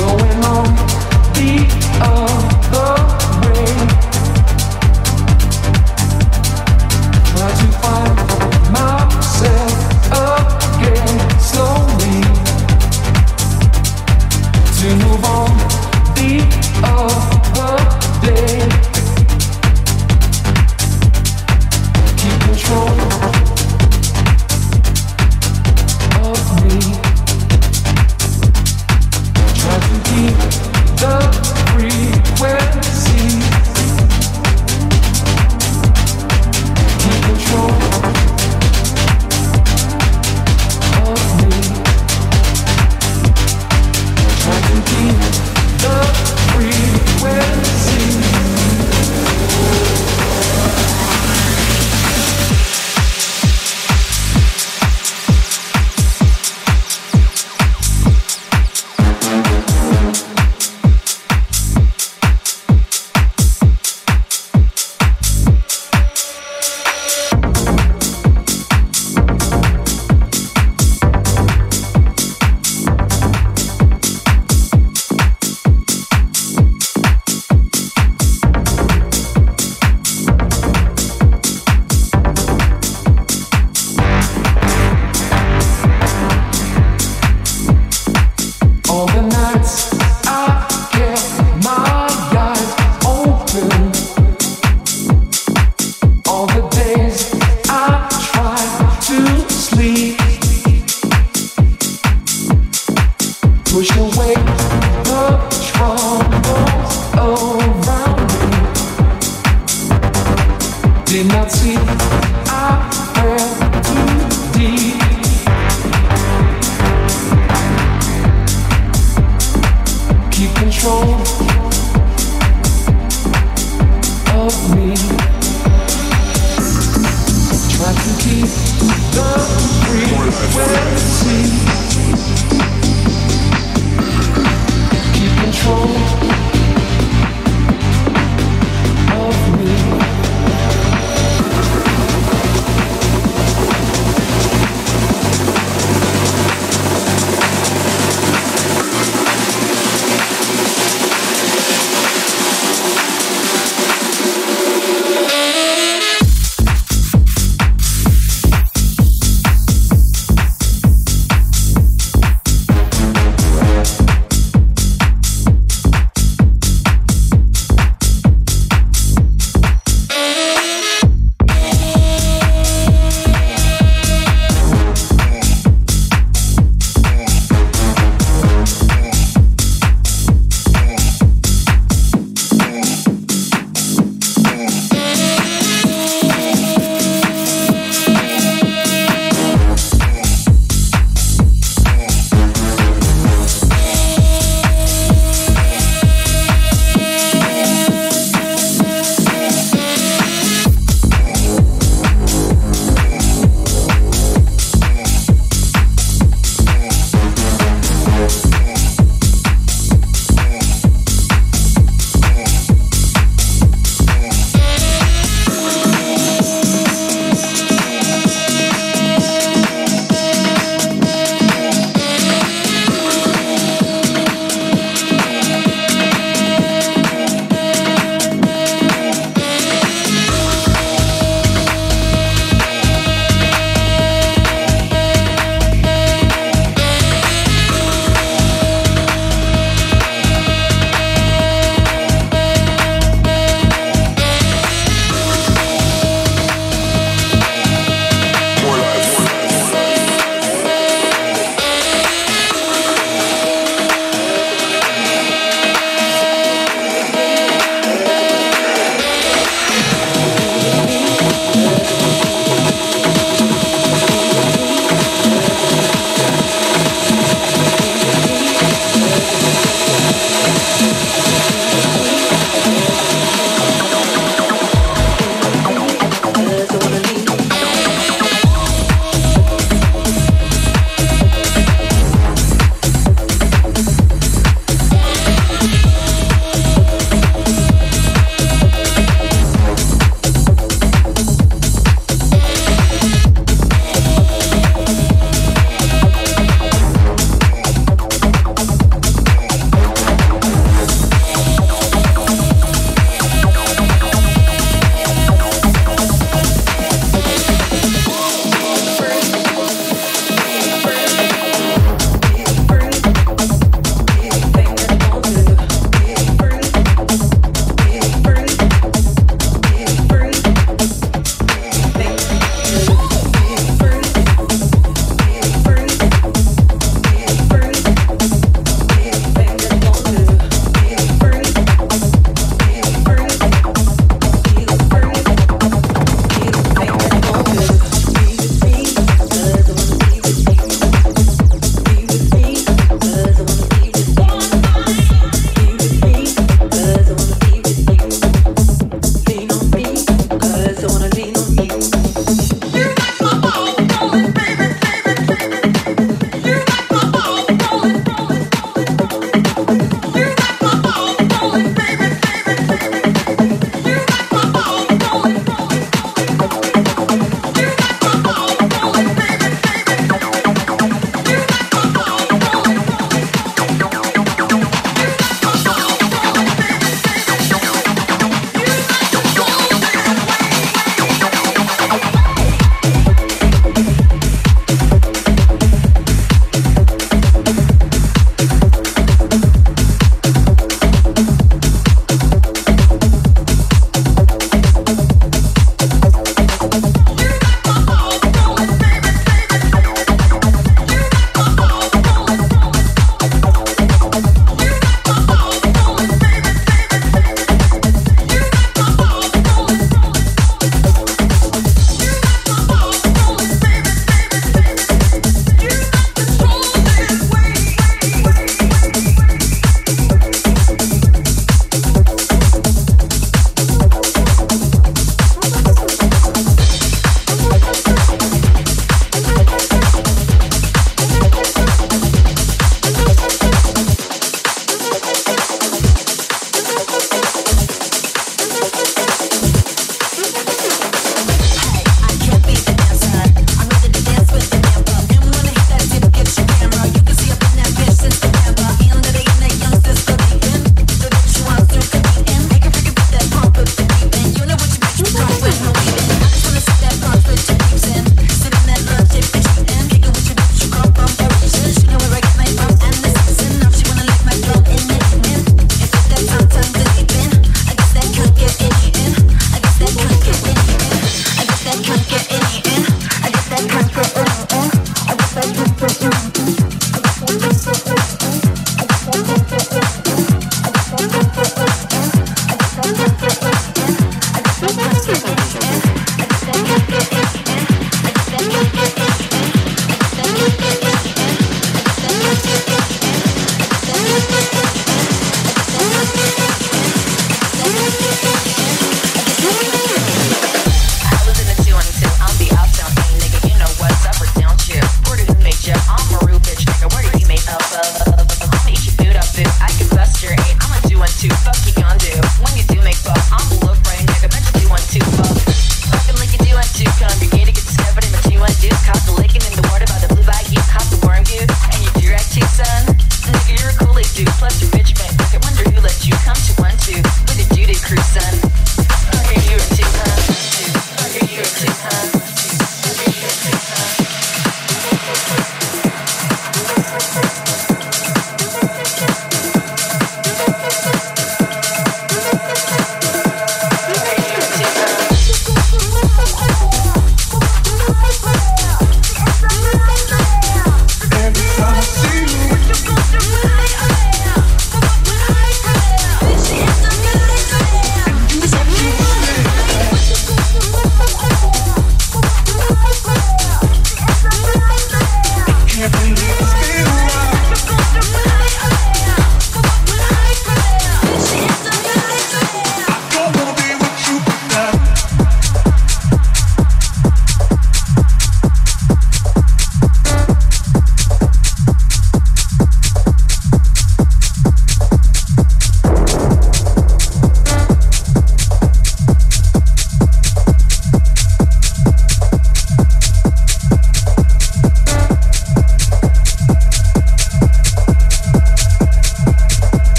Going I can keep the. Keep control.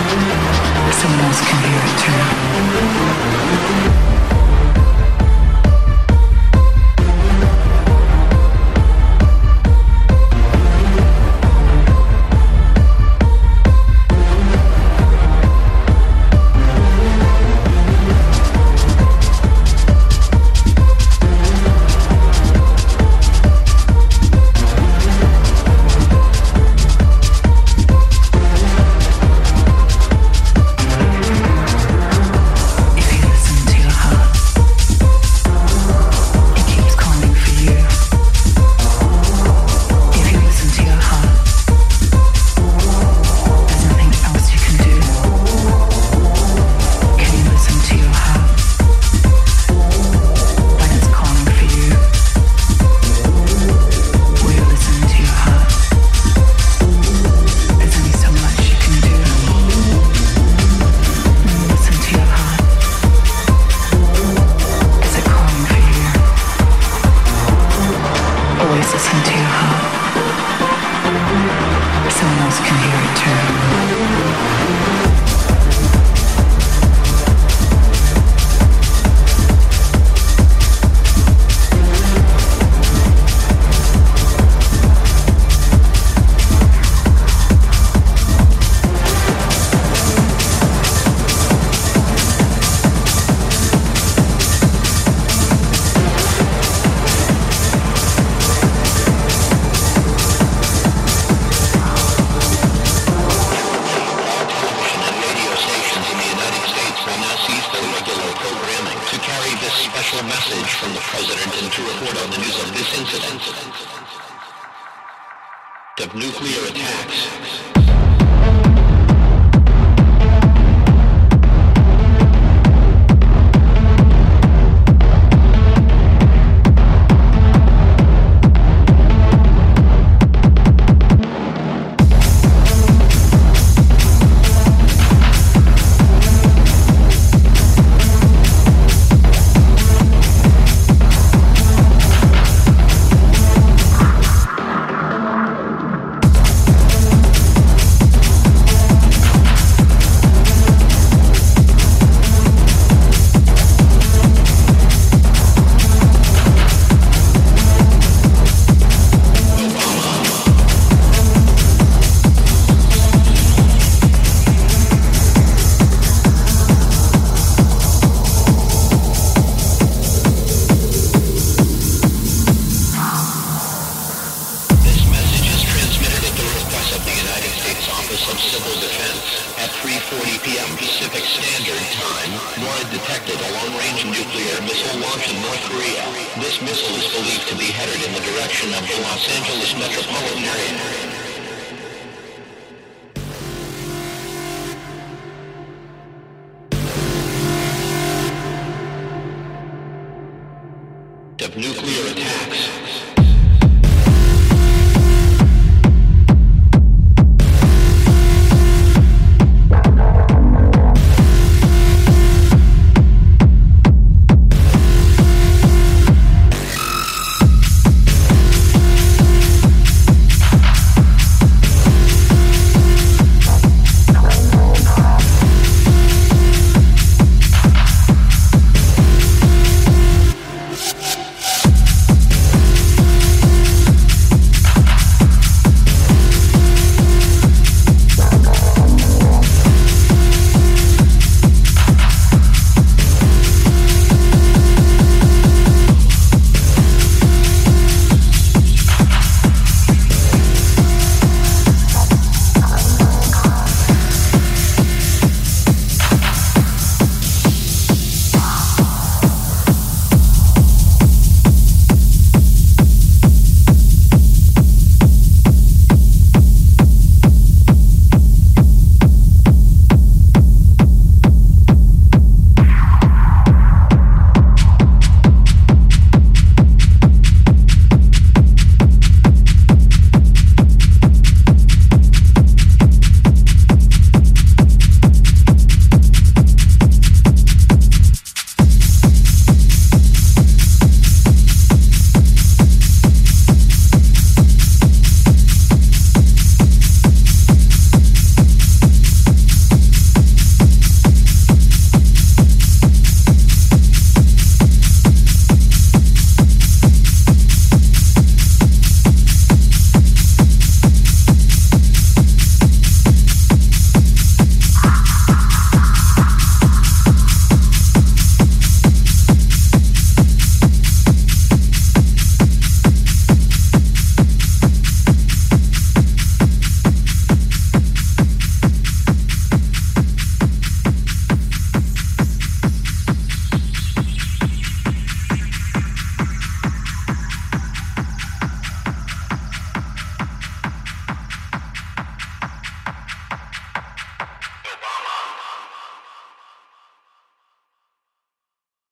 Someone else can hear it too. someone else can hear it too.